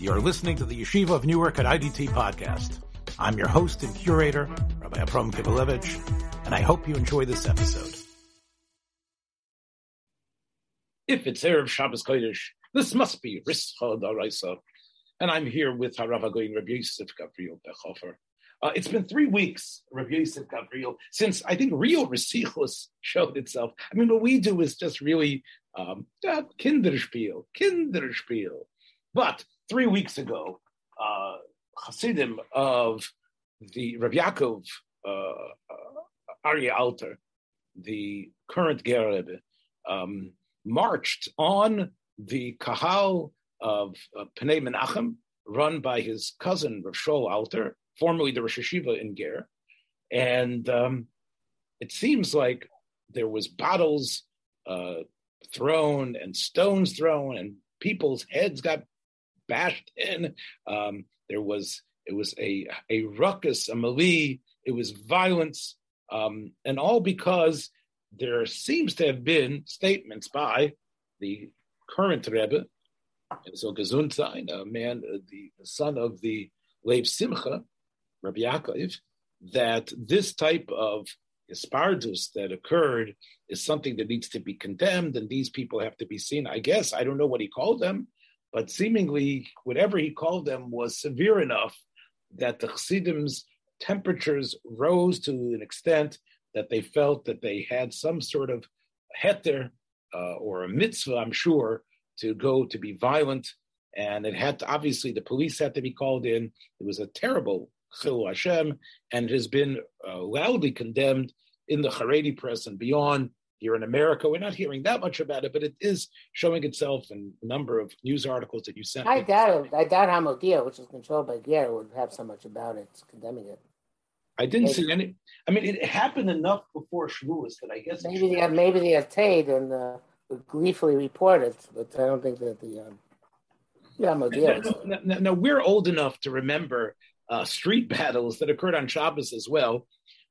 You're listening to the Yeshiva of Newark at IDT podcast. I'm your host and curator, Rabbi Abram Kibalevich, and I hope you enjoy this episode. If it's Erev Shabbos Kodesh, this must be Rischa Daraisa. And I'm here with Harav Agoyin Rabbi Yosef Gabriel Bechhofer. Uh, it's been three weeks, Rabbi Yosef Gabriel, since I think real Resichus showed itself. I mean, what we do is just really um, Kinderspiel, Kinderspiel. But three weeks ago, uh, Hasidim of the Rav Yaakov uh, uh, Aryeh Alter, the current Ger um, marched on the Kahal of uh, Pnei Menachem, run by his cousin Rav Shaul Alter, formerly the Rosh Hashiva in Ger, and um, it seems like there was bottles uh, thrown and stones thrown, and people's heads got bashed in. Um, there was it was a a ruckus, a melee. It was violence, um, and all because there seems to have been statements by the current Rebbe, so Gesundsein, a man, uh, the son of the Lev Simcha, Rabbi Yaakov, that this type of Ispardus that occurred is something that needs to be condemned, and these people have to be seen. I guess I don't know what he called them, but seemingly whatever he called them was severe enough that the Chassidim's temperatures rose to an extent that they felt that they had some sort of heter uh, or a mitzvah, I'm sure, to go to be violent. And it had to, obviously, the police had to be called in. It was a terrible chil Hashem, and has been uh, loudly condemned in the Haredi press and beyond. Here in America, we're not hearing that much about it, but it is showing itself in a number of news articles that you sent. I doubt it. I doubt Hamodia, which is controlled by Ger, would have so much about it, condemning it. I didn't maybe. see any. I mean, it happened enough before Shavuos that I guess maybe the maybe they the Atade and uh, would gleefully report it, but I don't think that the um, yeah, Hamodia. Now, now, now, we're old enough to remember uh, street battles that occurred on Shabbos as well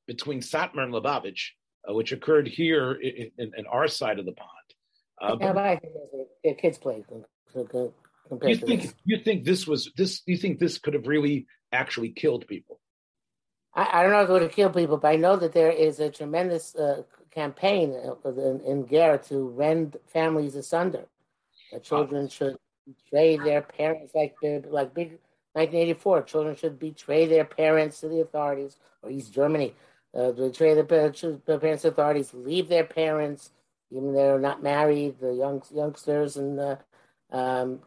between Satmar and Lubavitch uh, which occurred here in, in, in, our side of the pond. Uh, but I think the kids played. You think you think this was this? You think this could have really actually killed people? I, I, don't know if it would have killed people, but I know that there is a tremendous uh, campaign in, in Ger to rend families asunder. That children uh, should betray their parents, like like big 1984. Children should betray their parents to the authorities, or East Germany uh, betray the, the parents' authorities, leave their parents, even they're not married, the young youngsters and um,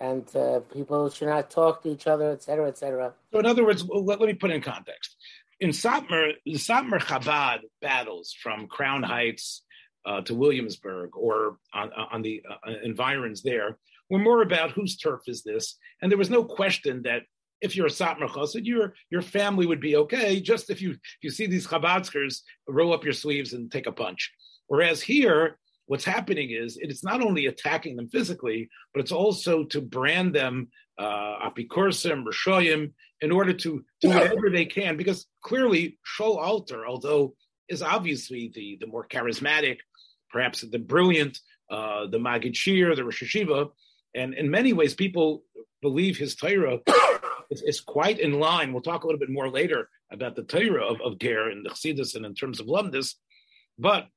and uh, people should not talk to each other, et cetera, et cetera. So, in other words, let, let me put in context. In Satmar, the Satmar Chabad battles from Crown Heights uh, to Williamsburg or on, on the uh, environs there were more about whose turf is this, and there was no question that if you're a Satmar Chassid, your your family would be okay. Just if you if you see these Chabadskers, roll up your sleeves and take a punch. Whereas here, what's happening is it's not only attacking them physically, but it's also to brand them uh, apikursim, rishoyim, in order to do whatever they can. Because clearly, Shaul Alter, although is obviously the the more charismatic, perhaps the brilliant, uh, the Magid Shir, the Rosh Hashiva, and in many ways, people believe his Torah it's, quite in line. We'll talk a little bit more later about the Torah of, of Ger and the Chassidus and in terms of Lumdis. But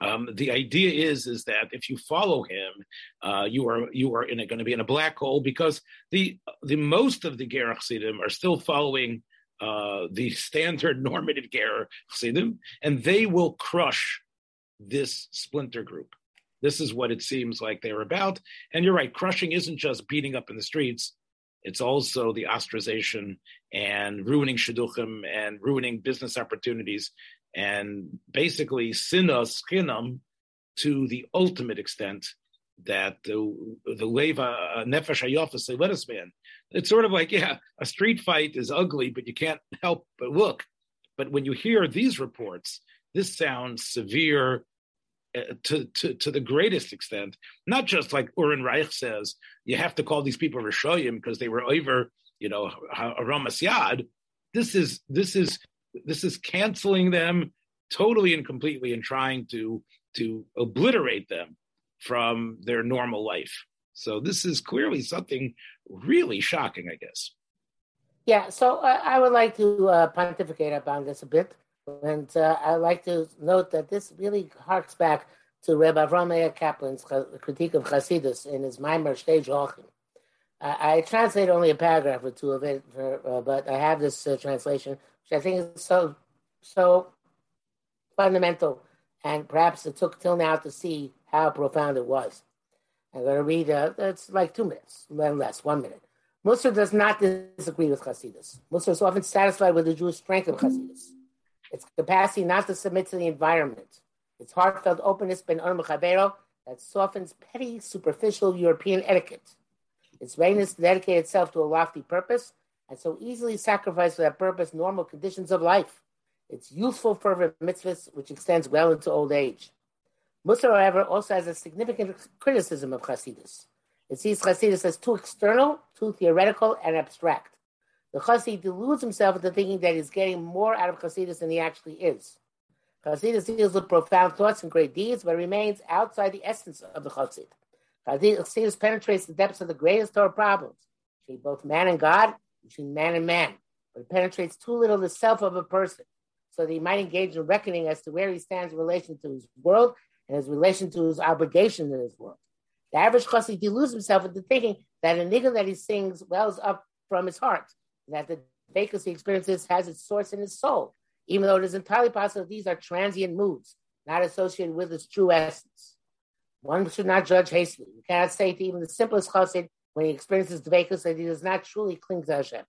um, the idea is is that if you follow him, uh, you are you are going to be in a black hole because the the most of the Ger Chassidim are still following uh, the standard normative Ger Chassidim, and they will crush this splinter group. This is what it seems like they're about. And you're right, crushing isn't just beating up in the streets. It's also the ostracization and ruining shidduchim and ruining business opportunities and basically sinas to the ultimate extent that the the leva uh, nefesh hayofas let us man. It's sort of like yeah, a street fight is ugly, but you can't help but look. But when you hear these reports, this sounds severe to, to, to the greatest extent. Not just like Urin Reich says, you have to call these people Rishoyim because they were over, you know, Ramas Yad. This is this is this is canceling them totally and completely and trying to to obliterate them from their normal life. So this is clearly something really shocking, I guess. Yeah, so uh, I would like to uh, pontificate upon this a bit. And uh, I'd like to note that this really harks back to Rabbi Avram Meir Kaplan's critique of Chasidus in his Maimer Shtei Joachim. I, translate only a paragraph or two of it, for, uh, but I have this uh, translation, which I think is so so fundamental, and perhaps it took till now to see how profound it was. I'm going to read, uh, it's like two minutes, less, one minute. Musar does not disagree with Chasidus. Musar is often satisfied with the Jewish strength of Chasidus, its capacity not to submit to the environment, its heartfelt openness ben Urm that softens petty, superficial European etiquette, its readiness to dedicate itself to a lofty purpose, and so easily sacrifice for that purpose normal conditions of life, its youthful fervor mitzvahs, which extends well into old age. Musar, however, also has a significant criticism of Chasidus. It sees Chasidus as too external, too theoretical, and abstract. The Chasid deludes himself into thinking that he's getting more out of Chasidus than he actually is. Chasidus deals with profound thoughts and great deeds, but remains outside the essence of the Chasid. Chasidus penetrates the depths of the greatest Torah problems, between both man and God, between man and man, but it penetrates too little the self of a person, so that he might engage in reckoning as to where he stands in relation to his world and his relation to his obligation in his world. The average chassid deludes himself into thinking that a niggun that he sings wells up from his heart, that the vacancy experiences has its source in his soul, even though it is entirely possible these are transient moods, not associated with its true essence. One should not judge hastily. You cannot say to even the simplest chassid when he experiences the vacancy that he does not truly cling to Hashem.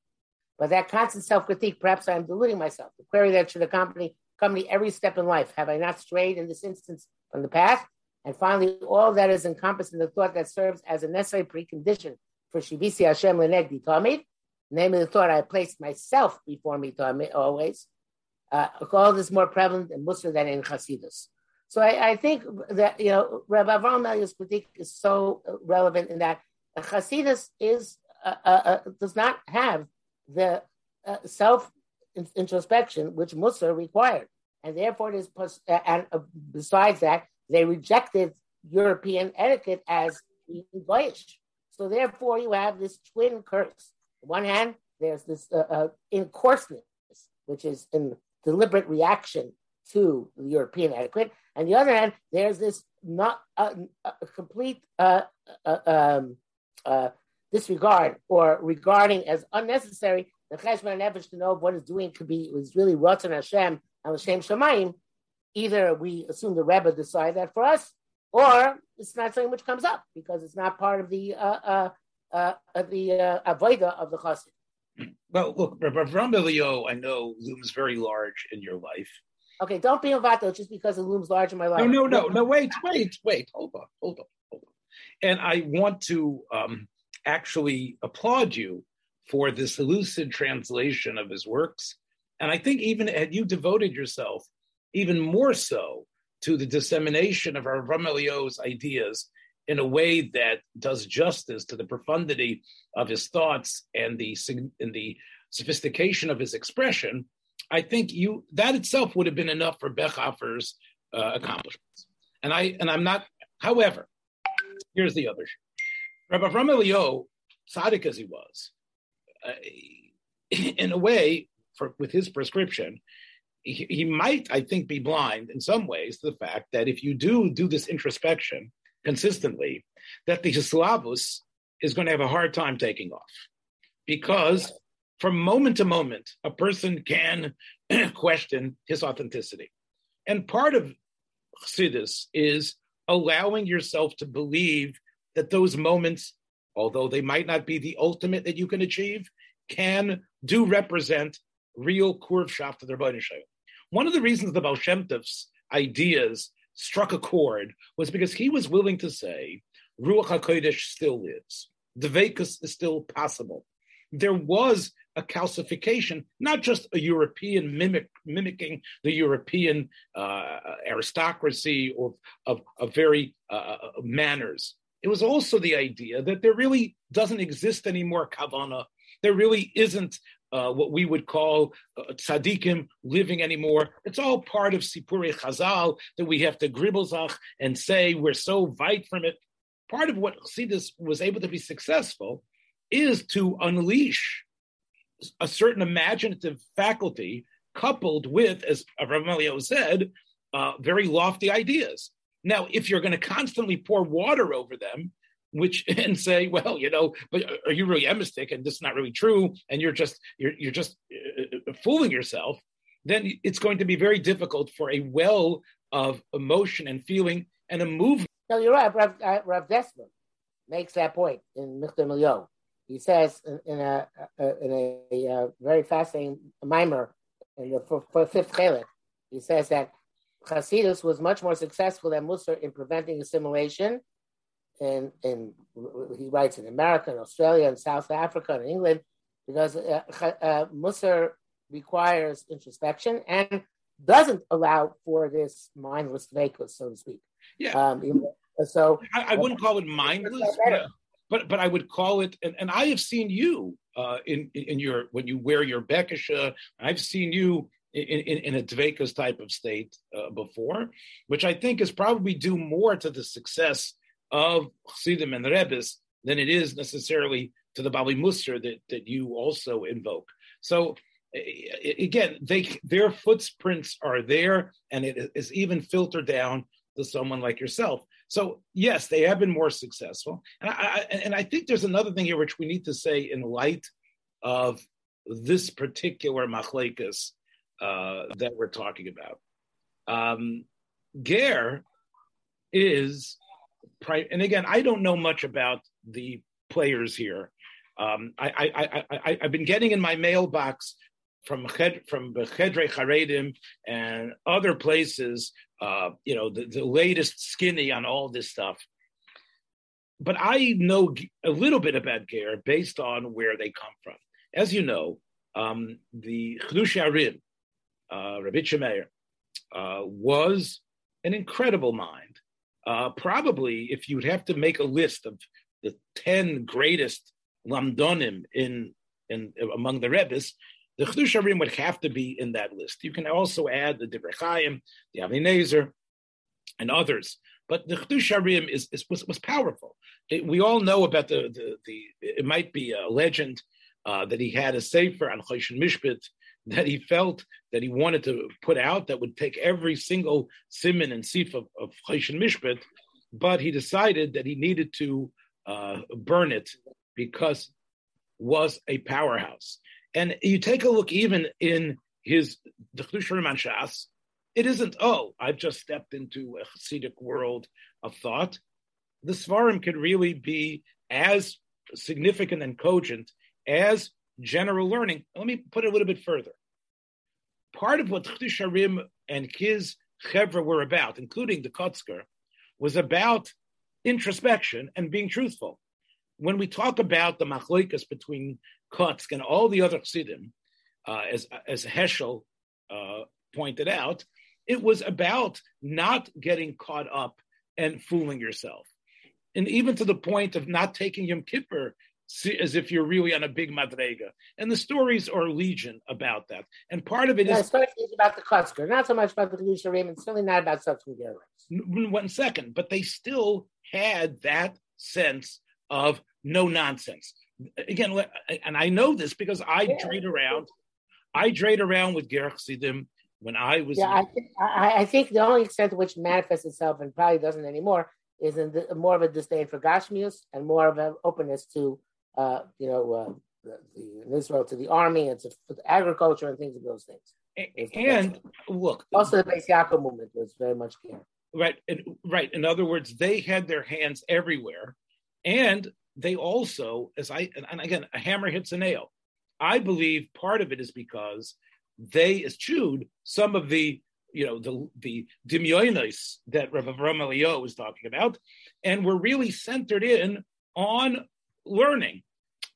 But that constant self-critique, perhaps I am deluding myself. The query that should accompany, accompany every step in life. Have I not strayed in this instance from the path? And finally, all that is encompassed in the thought that serves as a necessary precondition for Shivisi Hashem Lenegdi Tamid, namely the thought I placed myself before me always. Uh, all this more prevalent in Muslim than in Hasidus. So I, I, think that you know Rabbi Avram Elias critique is so relevant in that Hasidus is uh, uh, uh, does not have the uh, self introspection which Musar required, and therefore it is uh, and besides that they rejected European etiquette as English. So therefore, you have this twin curse. On one hand, there's this uh, uh, in coarseness, which is in deliberate reaction to the European etiquette. And the other hand, there's this not uh, a complete uh, uh, um, uh, disregard or regarding as unnecessary the cheshbon nefesh to know what it's doing could be was really rotzen Hashem and Hashem Shemaim either we assume the Rebbe decide that for us, or it's not something which comes up because it's not part of the uh, uh, uh, the uh, avoida of the chassid. Well, look, Ram Elio, I know looms very large in your life. Okay, don't be a vato just because it looms large in my life. No, no, no, no. Wait, wait, wait. Hold on, hold on, hold on. And I want to um, actually applaud you for this lucid translation of his works. And I think even had you devoted yourself even more so to the dissemination of our Ramelio's ideas in a way that does justice to the profundity of his thoughts and the and the sophistication of his expression, I think you that itself would have been enough for Bechhofer's uh, accomplishments. And I and I'm not. However, here's the other. Rabbi Ramelio, tzaddik as he was, uh, in a way, for, with his prescription, he, he might, I think, be blind in some ways to the fact that if you do do this introspection consistently, that the Hislavus is going to have a hard time taking off. Because from moment to moment, a person can question his authenticity. And part of Chassidus is allowing yourself to believe that those moments, although they might not be the ultimate that you can achieve, can do represent real kurv shaft of their one of the reasons the Baal Shem Tov's ideas struck a chord was because he was willing to say Ruach HaKodesh still lives. Dvekus is still possible. There was a calcification, not just a European mimic, mimicking the European uh, aristocracy or of, of very uh, uh, manners. It was also the idea that there really doesn't exist anymore kavana. There really isn't uh, what we would call uh, tzaddikim living anymore. It's all part of Sipurei Chazal that we have to gribblezach and say we're so weit from it. part of what Chassidus was able to be successful is to unleash a certain imaginative faculty coupled with, as Rav said, uh, very lofty ideas. Now, if you're going to constantly pour water over them, which and say, well, you know, but are you really emistic and this is not really true, and you're just you're you're just uh, uh, fooling yourself, then it's going to be very difficult for a well of emotion and feeling and a movement. No, you're right. Rav, uh, Rav Dessler makes that point in Michtav Me'Eliyahu. He says in, in a, a, in a, a, very fascinating mimer in the for fifth Chelik, he says that Hasidus was much more successful than Musar in preventing assimilation. And, and he writes in America, and Australia, and South Africa, and England, because uh, uh, Musar requires introspection and doesn't allow for this mindless vacuous, so to speak. Yeah. Um, so I, I wouldn't call it mindless, but, but, but I would call it, and, and I have seen you uh, in in your when you wear your bekisha. I've seen you in, in, in a Dvekas type of state uh, before, which I think is probably due more to the success of Chassidim and the Rebbes than it is necessarily to the Bali Musar that, that you also invoke. So again, they their footprints are there, and it is even filtered down to someone like yourself. So yes, they have been more successful, and I, and I think there's another thing here which we need to say in light of this particular machlekas uh, that we're talking about. Um, Ger is, and again, I don't know much about the players here. Um, I, I, have been getting in my mailbox from from Chedre Charedim and other places, uh, you know, the, the latest skinny on all this stuff. But I know a little bit about Ger based on where they come from. As you know, um, the Chdush Arim, uh, Rabbi Meir, uh, was an incredible mind. Uh, probably, if you'd have to make a list of the ten greatest lamdonim in in among the Rebbes, the Chdusharim would have to be in that list. You can also add the Divrei Chaim, the Avnei Nezer, and others. But the Chdusharim is, is was, was powerful. It, we all know about the, the, the it might be a legend uh, that he had a sefer on Choshen Mishpit that he felt that he wanted to put out that would take every single simon and sif of, of Choshen Mishpit, but he decided that he needed to uh, burn it because was a powerhouse. And you take a look even in his Dechdushar Manshas, it isn't, oh, I've just stepped into a Hasidic world of thought. The Svarim could really be as significant and cogent as general learning. Let me put it a little bit further part of what Chtisharim and his chevra were about, including the Kotzker, was about introspection and being truthful. When we talk about the machloikas between Kotzk and all the other chassidim, uh, as as Heschel uh, pointed out, it was about not getting caught up and fooling yourself, and even to the point of not taking Yom Kippur as if you're really on a big madrega. And the stories are legion about that. And part of it yeah, is especially about the Kotzker, not so much about the Kedusha Raymond, certainly not about subsequent generations. One second, but they still had that sense of no nonsense. Again, and I know this because I yeah. drayed around. I drayed around with Gerach Sidim when I was. Yeah, I think, I, I think the only extent to which manifests itself, and probably doesn't anymore, is in the, more of a disdain for Gashmius and more of an openness to uh, you know, uh, the, the, in Israel to the army and to agriculture and things of those things. And, and look, also the Beis Yaakov movement was very much care. Right, right. In other words, they had their hands everywhere, and they also, as I and again, a hammer hits a nail. I believe part of it is because they eschewed some of the you know the the dimyonis that Rav Avram was talking about, and were really centered in on learning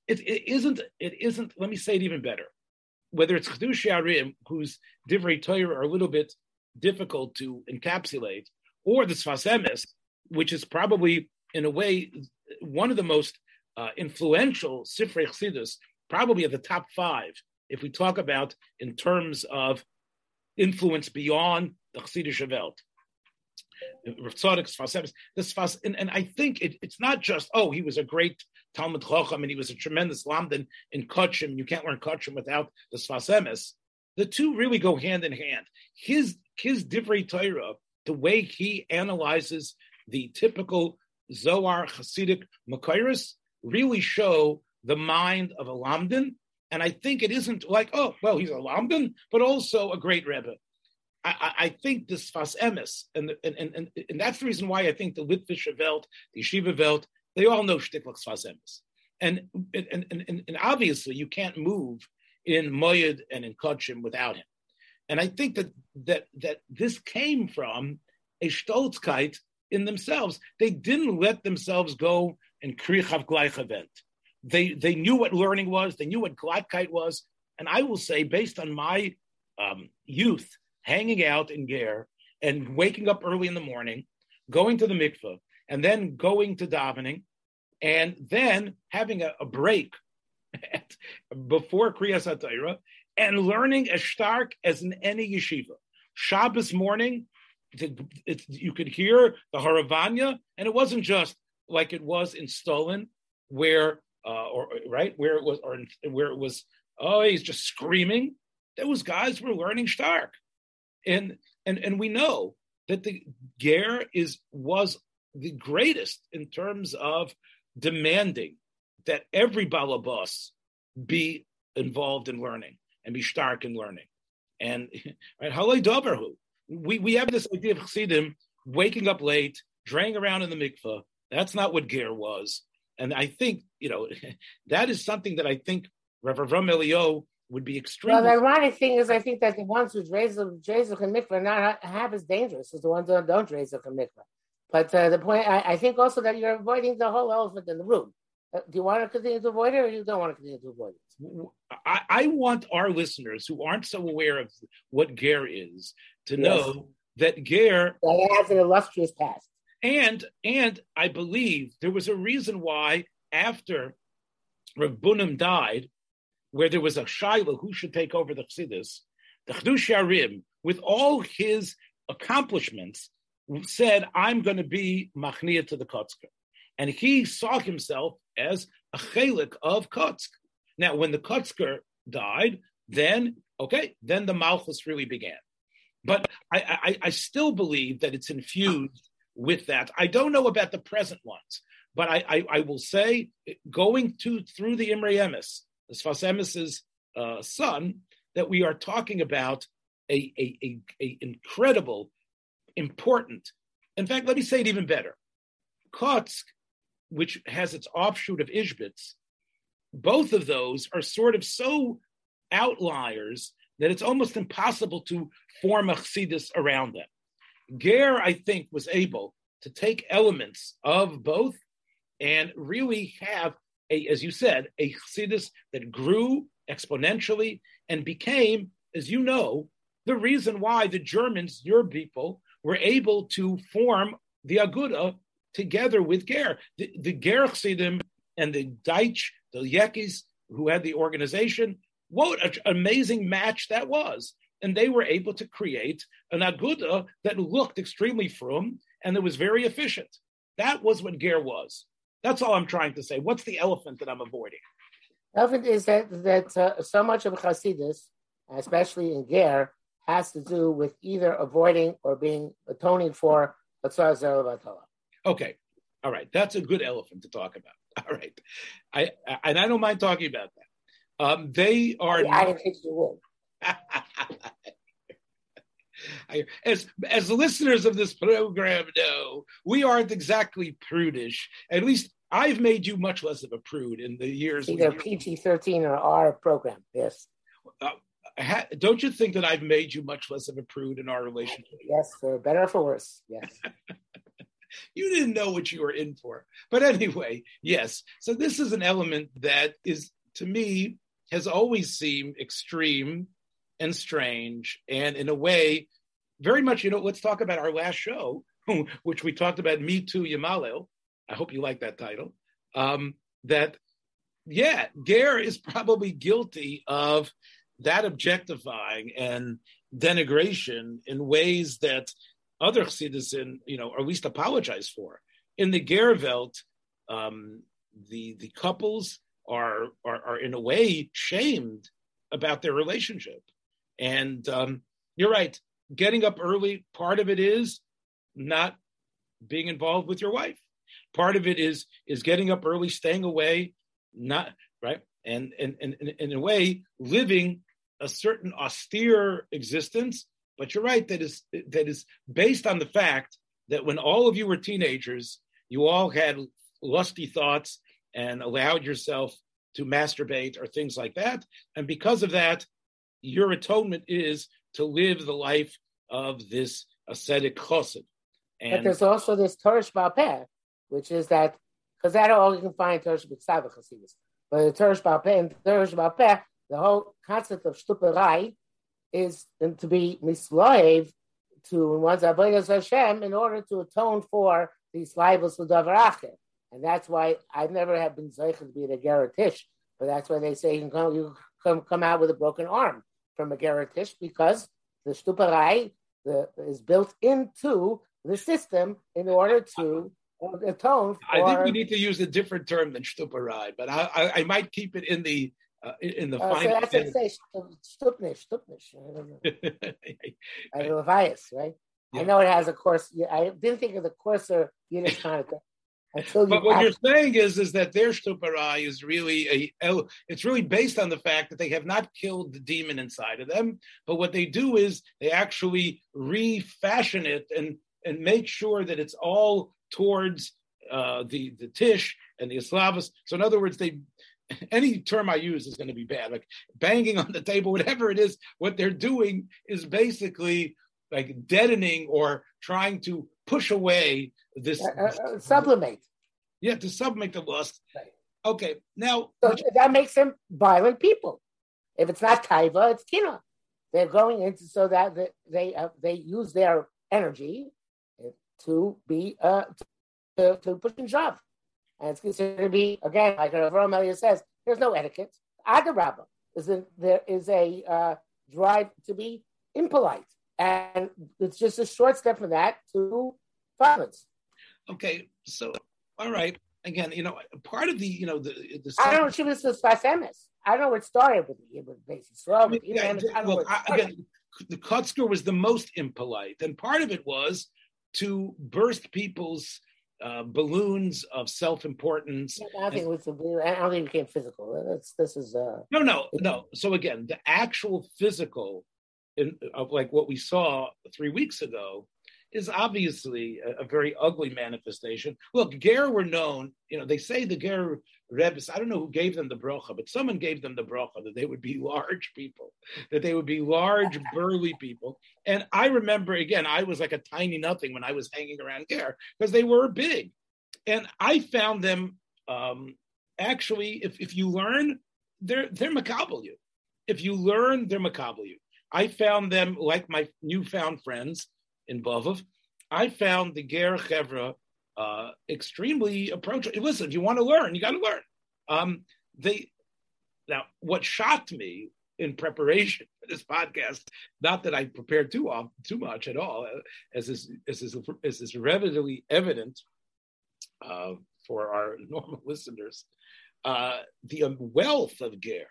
it, it isn't. It isn't. Let me say it even better. Whether it's Chedush Arim, whose divrei Torah are a little bit difficult to encapsulate, or the Sfas Emes, which is probably in a way one of the most uh, influential Sifrei Chassidus, probably at the top five, if we talk about in terms of influence beyond the Chassidish Welt. Tzadik Sfas Sfas, and, and I think it, it's not just oh he was a great Talmud Chacham and he was a tremendous lamdan in Kachim. You can't learn Kachim without the Sfas Emes. The two really go hand in hand. His his divrei Torah, the way he analyzes the typical Zohar Hasidic Makairis, really show the mind of a lamdan. And I think it isn't like, oh, well, he's a lamdan, but also a great rebbe. I, I, think this Sfas Emes, and, and, and, and that's the reason why I think the Litvische Welt, the Yeshiva Welt, they all know Shtiklik Sfas Emes. And, and, and, and, obviously, you can't move in Moyed and in Kodshim without him. And I think that, that, that this came from a Stolzkeit in themselves. They didn't let themselves go and Krichav Gleich event. They, they knew what learning was, they knew what Gladkeit was. And I will say, based on my um, youth, hanging out in Ger and waking up early in the morning, going to the mikveh, and then going to davening, and then having a, a break at, before Kriyas HaTorah, and learning as stark as in any yeshiva. Shabbos morning, it, you could hear the Haravanya, and it wasn't just like it was in Stolin, where uh, or right where it was, or where it was. Oh, he's just screaming. Those guys were learning stark and and and we know that the Ger is was the greatest in terms of demanding that every balabas be involved in learning and be stark in learning. And right, halay davarhu. We we have this idea of chassidim waking up late, draying around in the mikveh. That's not what Ger was. And I think you know that is something that I think Avram Elio would be extremely. Well, the ironic thing is, I think that the ones who raise the Jezuk and mikvah are not half as dangerous as the ones that don't raise the mikvah. But uh, the point, I, I, think also that you're avoiding the whole elephant in the room. Uh, do you want to continue to avoid it, or you don't want to continue to avoid it? I, I want our listeners who aren't so aware of what Ger is to yes. know that that has an illustrious past. And and I believe there was a reason why after Rav died, where there was a Shiloh who should take over the Chassidus, the Chdush Yarim, with all his accomplishments, said, I'm going to be Machnia to the Kotzker. And he saw himself as a chelik of Kotzk. Now, when the Kotzker died, then, okay, then the Malchus really began. But I, I, I still believe that it's infused with that. I don't know about the present ones, but I, I, I will say, going to through the Imre Emes, Sfas Emes's uh, son, that we are talking about a, a, a, a, incredible, important. In fact, let me say it even better. Kotsk, which has its offshoot of Ishbitz, both of those are sort of so outliers that it's almost impossible to form a chassidus around them. Ger, I think, was able to take elements of both and really have a, as you said, a chassidus that grew exponentially and became, as you know, the reason why the Germans, your people, were able to form the Aguda together with Ger. The, the Ger Chassidim and the Deitch, the Yekis, who had the organization, what an amazing match that was. And they were able to create an Aguda that looked extremely frum and that was very efficient. That was what Ger was. That's all I'm trying to say. What's the elephant that I'm avoiding? Elephant is that that uh, so much of Hasidus, especially in Ger, has to do with either avoiding or being atoning for Atzar Zeravatala. Okay, all right, that's a good elephant to talk about. All right, I, I and I don't mind talking about that. Um, they are. I, I didn't think you would. as as the listeners of this program know, we aren't exactly prudish. At least I've made you much less of a prude in the years. Either PG thirteen or R program. Yes. Uh, ha, don't you think that I've made you much less of a prude in our relationship? Yes, for better or for worse. Yes. you didn't know what you were in for, but anyway, yes. So this is an element that is, to me, has always seemed extreme and strange, and in a way, very much, you know, let's talk about our last show, which we talked about Me Too Yamalel. I hope you like that title. Um, that, yeah, Ger is probably guilty of that objectifying and denigration in ways that other citizens, you know, or at least apologize for. In the Gerwelt, um, the the couples are, are are in a way shamed about their relationship, and um, you're right. Getting up early, part of it is not being involved with your wife. Part of it is is getting up early, staying away, not right, and and, and, and in a way living a certain austere existence. But you're right that is that is based on the fact that when all of you were teenagers, you all had lusty thoughts and allowed yourself to masturbate or things like that, and because of that, your atonement is to live the life of this ascetic chosed. And but there's also this Torah Peh, which is that because that all you can find Torah B'Ksav Chasidus. But the Torah Peh and Torah Peh, the whole concept of stuperai is to be misloiv to one's avodas Hashem in order to atone for these libels with davarache. And that's why I've never have been zeichet to be a garatish, but that's why they say you can come, you come, come out with a broken arm from a because the stuparai the, is built into the system in order to atone for... I think we need to use a different term than stuparai, but I, I, I might keep it in the uh, in the uh, final. So that's say, stupnish, stupnish. I don't know. I right? Yeah. I know it has a course. I didn't think of the coarser Yiddish connotation. But what you're saying is, is that their stuparai is really a, it's really based on the fact that they have not killed the demon inside of them, but what they do is they actually refashion it and and make sure that it's all towards uh, the the tish and the Islavas. So in other words, they any term I use is going to be bad, like banging on the table, whatever it is. What they're doing is basically like deadening or trying to push away this uh, uh, uh, sublimate. Yeah, to sublimate the lust. Right. Okay, now so that makes them violent people. If it's not taiva, it's kina. They're going into so that they they, uh, they use their energy to be uh, to, to push and shove, and it's considered to be again like Avram Elia says. There's no etiquette. Adarabba is a, there is a uh, drive to be impolite, and it's just a short step from that to violence. Okay, so all right. Again, you know, part of the, you know, the, the I don't know. She was the Sfas Emes. I don't know what started with the with basic I mean, yeah, look, I, again, the Kotzker was the most impolite, and part of it was to burst people's uh, balloons of self-importance. I don't think it was a, I don't think it became physical. That's this is uh, no, no, no. So again, the actual physical in, of like what we saw three weeks ago is obviously a, a, very ugly manifestation. Look, Ger were known, you know, they say the Ger Rebbe, I don't know who gave them the brocha, but someone gave them the brocha that they would be large people, that they would be large, burly people. And I remember, again, I was like a tiny nothing when I was hanging around Ger because they were big. And I found them um, actually, if, if you learn, they're, they're makabel you. If you learn, they're makabel you. I found them like my newfound friends in Bobov, I found the Ger Chevra uh, extremely approachable. Listen, if you want to learn, you got to learn. Um, they now, what shocked me in preparation for this podcast, not that I prepared too too much at all, uh, as is as is, as is readily evident uh, for our normal listeners, uh, the um, wealth of Ger.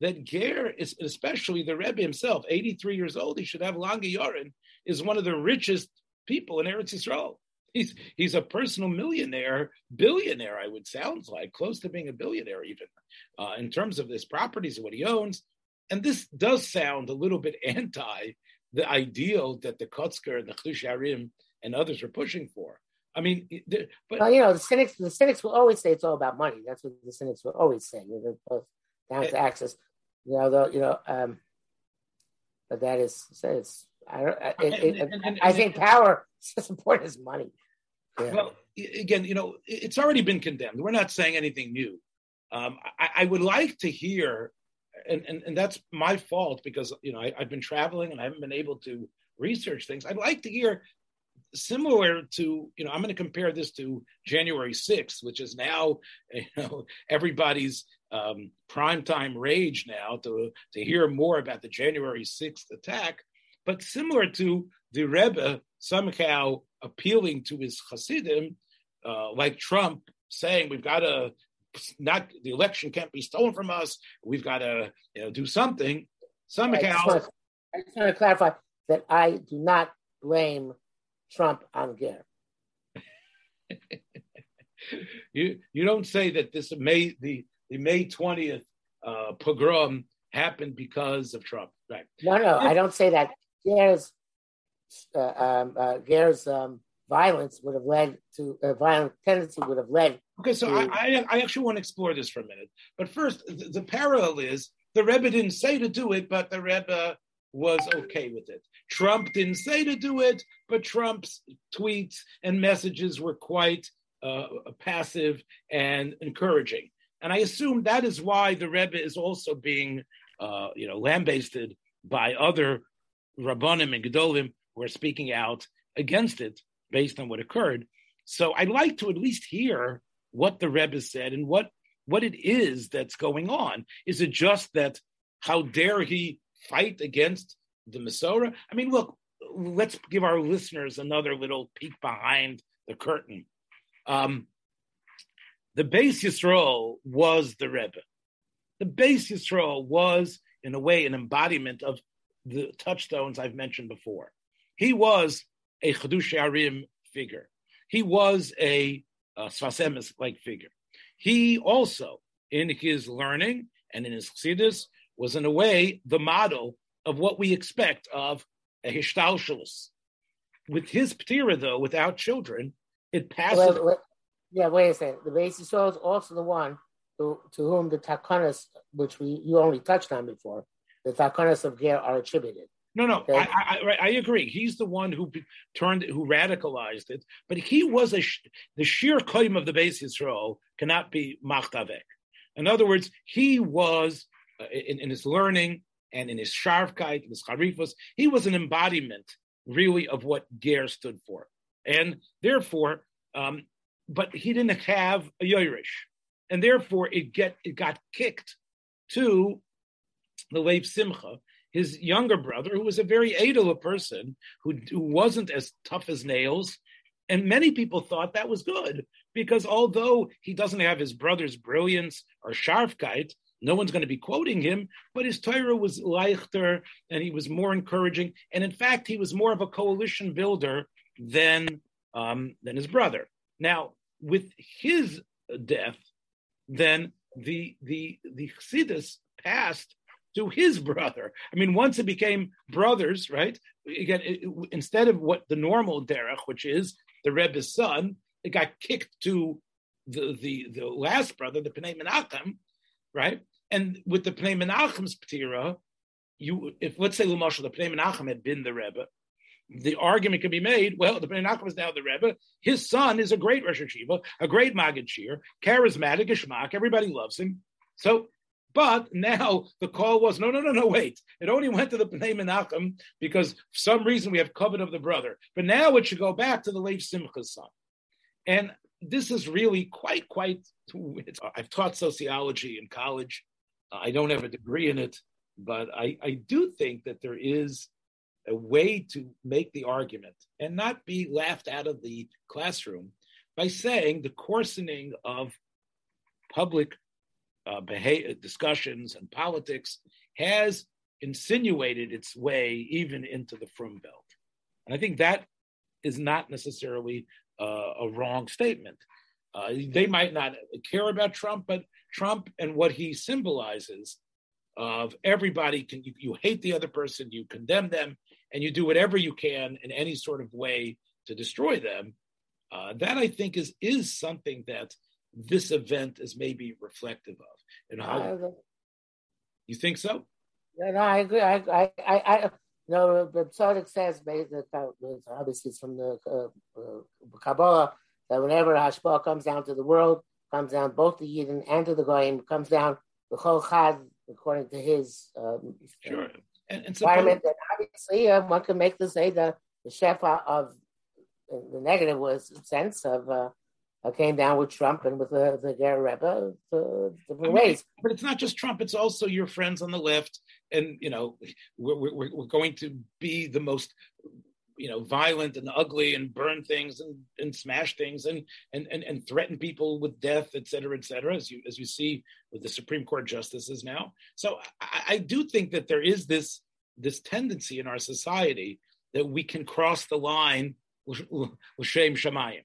That Ger is, especially the Rebbe himself, 83 years old, he should have Langa Yorin, is one of the richest people in Eretz Yisrael. He's he's a personal millionaire, billionaire. I would sound like close to being a billionaire, even uh, in terms of his properties and what he owns. And this does sound a little bit anti the ideal that the Kotzker and the Chusharim and others are pushing for. I mean, but well, you know, the cynics the cynics will always say it's all about money. That's what the cynics will always say. They're both down to access. You know, the, you know, um, but that is it's I, it, it, and, and, I think power is as important as money. Yeah. Well, again, you know, it's already been condemned. We're not saying anything new. Um, I, I, would like to hear, and, and, and that's my fault because you know I, have been traveling and I haven't been able to research things. I'd like to hear similar to you know I'm going to compare this to January 6th, which is now you know everybody's um, prime time rage now to to hear more about the January 6th attack. but similar to the Rebbe somehow appealing to his Hasidim, uh, like Trump saying we've got to not the election can't be stolen from us. We've got to you know, do something. Somehow, I just, I just want to clarify that I do not blame Trump on Ger. you you don't say that this May the the May twentieth uh, pogrom happened because of Trump, right? No, no, I don't say that. Ger's uh, um, uh, um, violence would have led to a uh, violent tendency would have led. Okay, so to, I, I actually want to explore this for a minute, but first the, the parallel is the Rebbe didn't say to do it, but the Rebbe was okay with it. Trump didn't say to do it, but Trump's tweets and messages were quite uh, passive and encouraging. And I assume that is why the Rebbe is also being, uh, you know, lambasted by other Rabbanim and Gedolim who are speaking out against it based on what occurred. So I'd like to at least hear what the Rebbe said and what what it is that's going on. Is it just that how dare he fight against the Masorah? I mean, look, let's give our listeners another little peek behind the curtain. Um, the Beis Yisrael was the Rebbe. The Beis Yisrael was, in a way, an embodiment of the touchstones I've mentioned before. He was a Chedush Arim figure. He was a, a Sfas Emes like figure. He also, in his learning and in his chassidus, was in a way the model of what we expect of a Hishtalshalis. With his Ptira, though, without children, it passes. Wait, wait, yeah, wait a second. The Beis Yisrael is also the one who, to whom the Takanas, which we you only touched on before, the Takanas of Ger are attributed. No, no, okay? I, I, I, agree. He's the one who turned, who radicalized it. But he was a the sheer claim of the Beis Yisrael cannot be machtavek. In other words, he was uh, in, in, his learning and in his sharfkeit, his charifos, he was an embodiment really of what Ger stood for, and therefore, um, but he didn't have a Yoirish, and therefore it get it got kicked to the Lev Simcha, his younger brother, who was a very edel person, who, who wasn't as tough as nails. And many people thought that was good because although he doesn't have his brother's brilliance or sharfkeit, no one's going to be quoting him, but his Torah was leichter and he was more encouraging. And in fact, he was more of a coalition builder than, um, than his brother. Now, with his death, then the, the, the Chassidus passed to his brother. I mean, once it became brothers, right? Again, it, instead of what the normal derech, which is the Rebbe's son, it got kicked to the the the last brother, the Pnei Menachem, right? And with the Pnei Menachem's ptira, you if let's say Lumashal, the Pnei Menachem had been the Rebbe, the argument can be made, well, the Pnei Menachem is now the Rebbe. His son is a great Rosh Hashiva, a great Maggid Shir, charismatic, Ishmak, everybody loves him. So but now the call was no, no, no, no, wait. It only went to the Pnei Menachem because for some reason we have covet of the brother. But now it should go back to the Lev Simcha's son. And this is really quite, quite. I've taught sociology in college. I don't have a degree in it, but I, I do think that there is a way to make the argument and not be laughed out of the classroom by saying the coarsening of public uh, behavior, discussions and politics has insinuated its way even into the Frum Belt. And I think that is not necessarily uh, a wrong statement. Uh, they might not care about Trump, but Trump and what he symbolizes of everybody can you, you hate the other person, you condemn them, and you do whatever you can in any sort of way to destroy them. Uh, that I think is is something that this event is maybe reflective of. And how you think so? Yeah, no, I agree. I, I, I, I no, the Tzaddik says, obviously it's from the uh, uh, Kabbalah, that whenever Hashpah comes down to the world, comes down both the Yidden and to the Goyim, comes down the Chol Chad, according to his um, sure. and, and environment. Suppose... And obviously, uh, one can make the say that the Shefa of the negative was sense of uh, uh, came down with Trump and with the, the Ger Rebbe uh, different I mean, ways. But it's not just Trump; it's also your friends on the left, and you know, we're, we're, we're going to be the most you know violent and ugly and burn things and, and smash things and, and and and threaten people with death et cetera et cetera as you as you see with the supreme court justices now. So i, I do think that there is this this tendency in our society that we can cross the line l'shem shamayim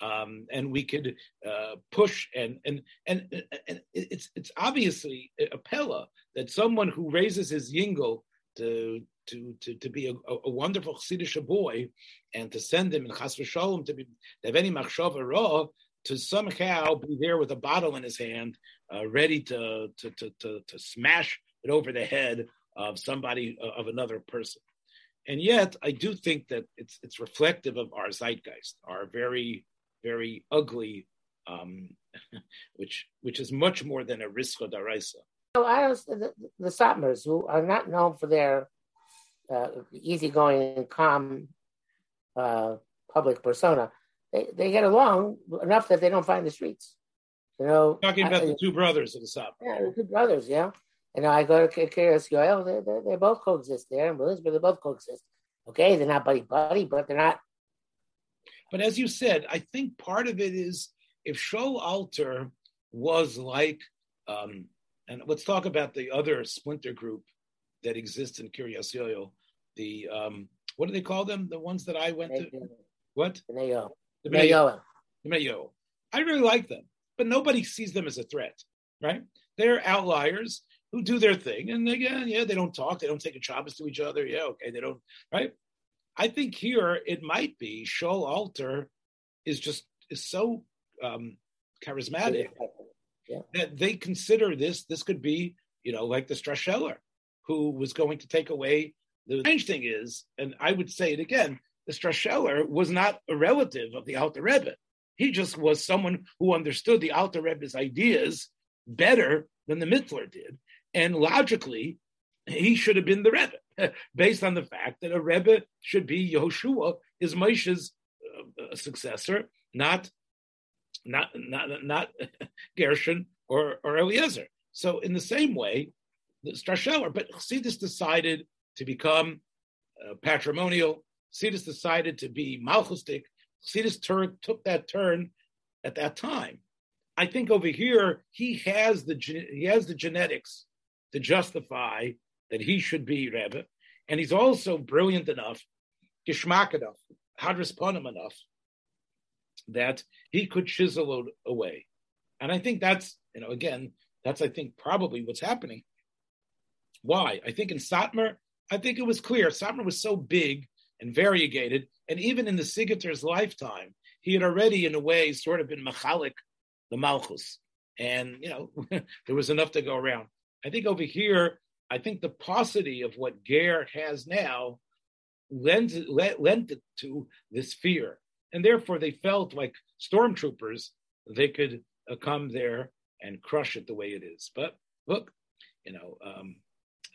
um, and we could uh, push and, and and and it's it's obviously a pella that someone who raises his yingle to to to, to be a, a wonderful Chassidish boy and to send him in Chas v'Shalom to be to have any machshava ra to somehow be there with a bottle in his hand, uh, ready to, to to to to smash it over the head of somebody uh, of another person. And yet, I do think that it's it's reflective of our zeitgeist, our very very ugly, um, which which is much more than a risko daraisa. So I was the, the Satmars, who are not known for their uh, easygoing and calm uh, public persona, they, they get along enough that they don't find the streets. You know, talking about I, the two brothers of the Sab. Yeah, the two brothers. Yeah, and I go to Kiryas Yoel. They, they they both coexist there in Williamsburg. They both coexist. Okay, they're not buddy buddy, but they're not. But as you said, I think part of it is if Shaul Alter was like, um, and let's talk about the other splinter group that exists in Kiryas Yoel. The um, what do they call them? The ones that I went to. What? The Mayo. The Mayo. The Mayo. I really like them, but nobody sees them as a threat, right? They're outliers who do their thing, and again, yeah, they don't talk, they don't take a Shabbos to each other. Yeah, okay, they don't, right? I think here it might be Shaul Alter is just is so um, charismatic yeah. that they consider this this could be you know like the Strasheller who was going to take away. The strange thing is, and I would say it again, the Strasheller was not a relative of the Alter Rebbe. He just was someone who understood the Alter Rebbe's ideas better than the Mittler did. And logically, he should have been the Rebbe, based on the fact that a Rebbe should be Yehoshua, is Moshe's uh, successor, not not not not Gershon or or Eliezer. So in the same way, the Strasheller. But Chassidus decided to become uh, patrimonial. Chassidus decided to be Malchustic. Chassidus turn, took that turn at that time. I think over here he has the he has the genetics to justify that he should be Rebbe, and he's also brilliant enough, geschmack enough, hadras enough, that he could chisel away. And I think that's you know again that's I think probably what's happening why? I think in Satmar, I think it was clear. Satmar was so big and variegated, and even in the Sigater's lifetime, he had already, in a way, sort of been machalik the Malchus, and you know there was enough to go around. I think over here, I think the paucity of what Ger has now lends lent it to this fear, and therefore they felt like stormtroopers. They could uh, come there and crush it the way it is. But look, you know, um,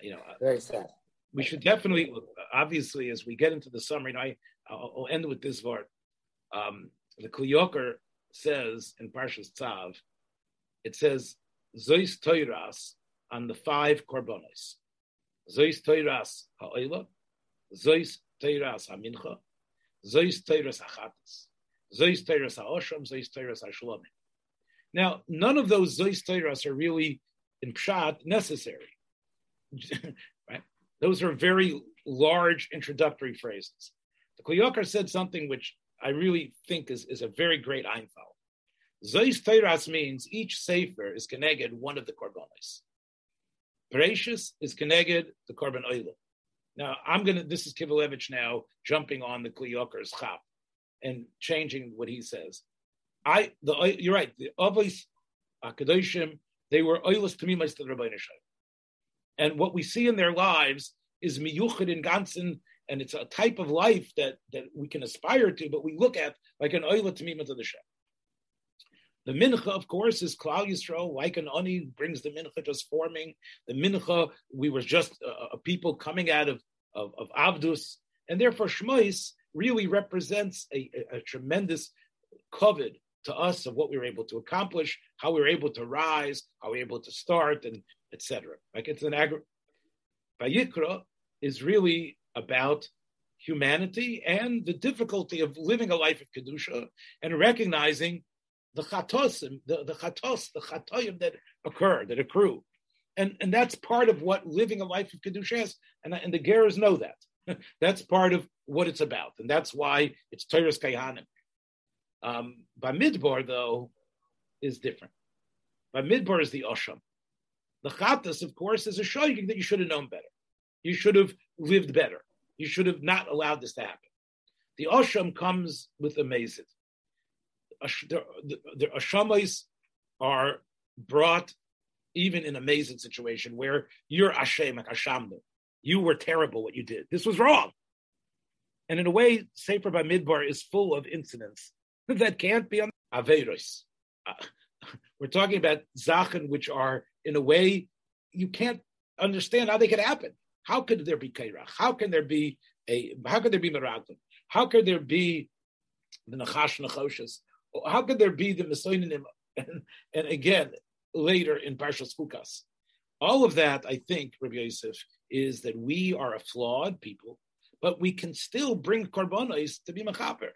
you know, uh, very sad. We should definitely, obviously, as we get into the summer, and I, I'll, I'll end with this part. Um, the Kli Yakar says in Parshas Tzav, it says Zois Toiras on the five korbanos. Zois Toiras ha'oila, Zois Toiras ha'mincha, Zois Toiras ha'chatas, Zois Toiras ha'osham, Zois Toiras ha'shalomim. Now, none of those Zois Toiras are really in Pshat necessary. right? Those are very large introductory phrases. The Kli Yakar said something which I really think is, is a very great Einfall. Zois Teiras means each Sefer is connected one of the Korbanos. Bereishis is connected the Korban Oilah. Now, I'm to, this is Kivelevich now jumping on the Kli Yakar's chap and changing what he says. I, the, you're right, the Avos, Akadoshim, they were Oilas to the Rabbi and what we see in their lives is miyuchid in ganzen, and it's a type of life that that we can aspire to, but we look at like an oila tamima to the Shem. The mincha, of course, is Klal Yisrael, like an ani, brings the mincha just forming. The mincha, we were just a, a people coming out of, of, of Avdus, and therefore Shmois really represents a, a, a tremendous covet to us of what we were able to accomplish, how we were able to rise, how we were able to start, and etc. Like it's an agri. Vayikra is really about humanity and the difficulty of living a life of kedusha and recognizing the chatosim, the, the chatos, the chatoyim that occur, that accrue. And, and that's part of what living a life of kedusha is. And, and the Geras know that. that's part of what it's about. And that's why it's Toras Kohanim. Um, Bamidbar, though, is different. Bamidbar is the Osham. The Chatas, of course, is a shayking that you should have known better. You should have lived better. You should have not allowed this to happen. The Osham comes with a mazid. The, the, the Ashamais are brought even in amazing situation where you're Ashem, like Ashamnu. You were terrible what you did. This was wrong. And in a way, Sefer Bamidbar is full of incidents that can't be on. Uh, we're talking about Zachen, which are, in a way, you can't understand how they could happen. How could there be Kairach? How can there be a, how could there be Meraglim? How could there be the Nachash Nachoshes? How could there be the Mesoinim? And, and again, later in Parshas Chukas. All of that, I think, Rabbi Yosef, is that we are a flawed people, but we can still bring korbanos to be machaper.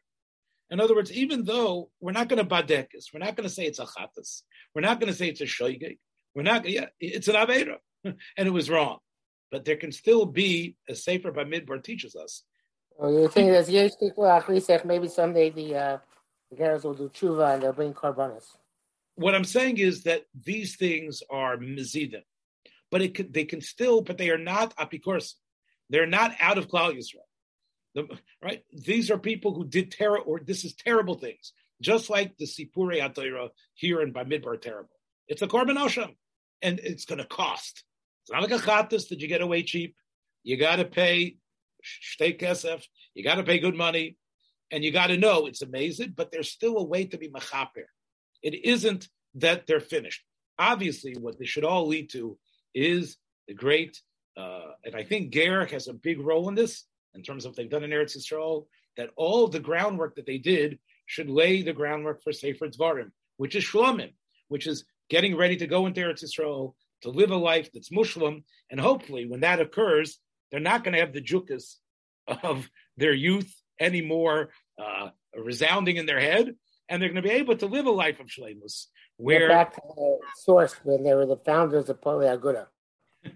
In other words, even though we're not going to badekis, we're not going to say it's a chatas, we're not going to say it's a shoygig, we're not, yeah, it's an avera, and it was wrong. But there can still be, a Sefer Bamidbar teaches us. You think there's maybe someday the, uh, the girls will do tshuva and they'll bring korbanos. What I'm saying is that these things are mizidim, but it could, they can still, but they are not apikors. They're not out of Klal Yisrael. The, right? These are people who did terror, or this is terrible things, just like the Sipure Atayra here in Bamidbar terrible. It's a Korban Osham, and it's going to cost. It's not like a Chatas that you get away cheap. You got to pay shtei kesef. You got to pay good money, and you got to know it's amazing. But there's still a way to be machaper. It isn't that they're finished. Obviously, what they should all lead to is the great, uh, and I think Garrick has a big role in this in terms of what they've done in Eretz Yisrael, that all the groundwork that they did should lay the groundwork for Sefer Dvarim, which is Shlomim, which is getting ready to go into Eretz Yisrael, to live a life that's Muslim, and hopefully when that occurs, they're not going to have the jukas of their youth anymore uh, resounding in their head, and they're going to be able to live a life of Shlemus. Where back to the source when they were the founders of Poalei Aguda.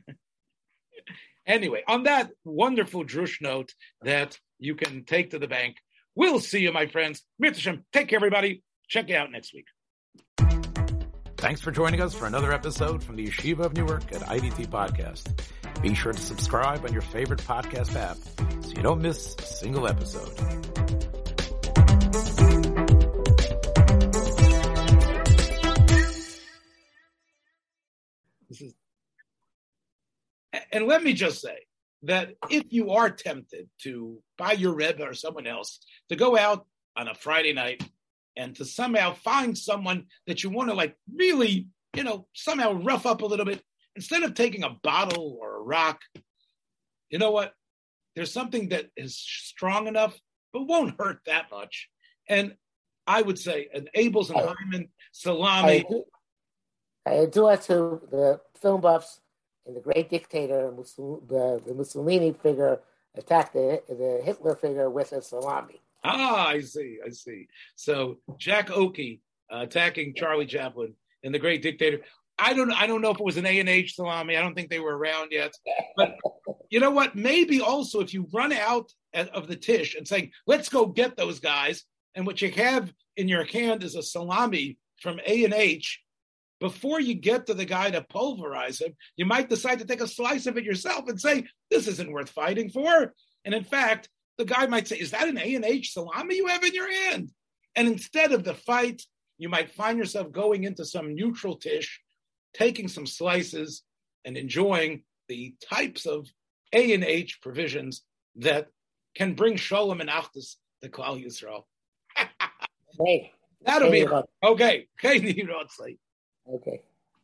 Anyway, on that wonderful drush note that you can take to the bank, we'll see you, my friends. Mitzvah, take care, everybody. Check you out next week. Thanks for joining us for another episode from the Yeshiva of Newark at IDT Podcast. Be sure to subscribe on your favorite podcast app so you don't miss a single episode. This is and let me just say that if you are tempted to buy your Rebbe or someone else to go out on a Friday night and to somehow find someone that you want to like really, you know, somehow rough up a little bit, instead of taking a bottle or a rock, you know what? There's something that is strong enough, but won't hurt that much. And I would say an Abeles and oh. Heymann salami. It to the film buffs and the great dictator, the, the Mussolini figure, attacked the, the Hitler figure with a salami. Ah, I see, I see. So Jack Oakie uh, attacking Charlie Chaplin and the great dictator. I don't, I don't know if it was an A and H salami. I don't think they were around yet. But you know what? Maybe also if you run out of the tish and saying, "Let's go get those guys," and what you have in your hand is a salami from A and H, before you get to the guy to pulverize him, you might decide to take a slice of it yourself and say, this isn't worth fighting for. And in fact, the guy might say, is that an A&H salami you have in your hand? And instead of the fight, you might find yourself going into some neutral tish, taking some slices and enjoying the types of A&H provisions that can bring shalom and achdus to Klal Yisrael. hey, That'll be okay. Okay, Okay.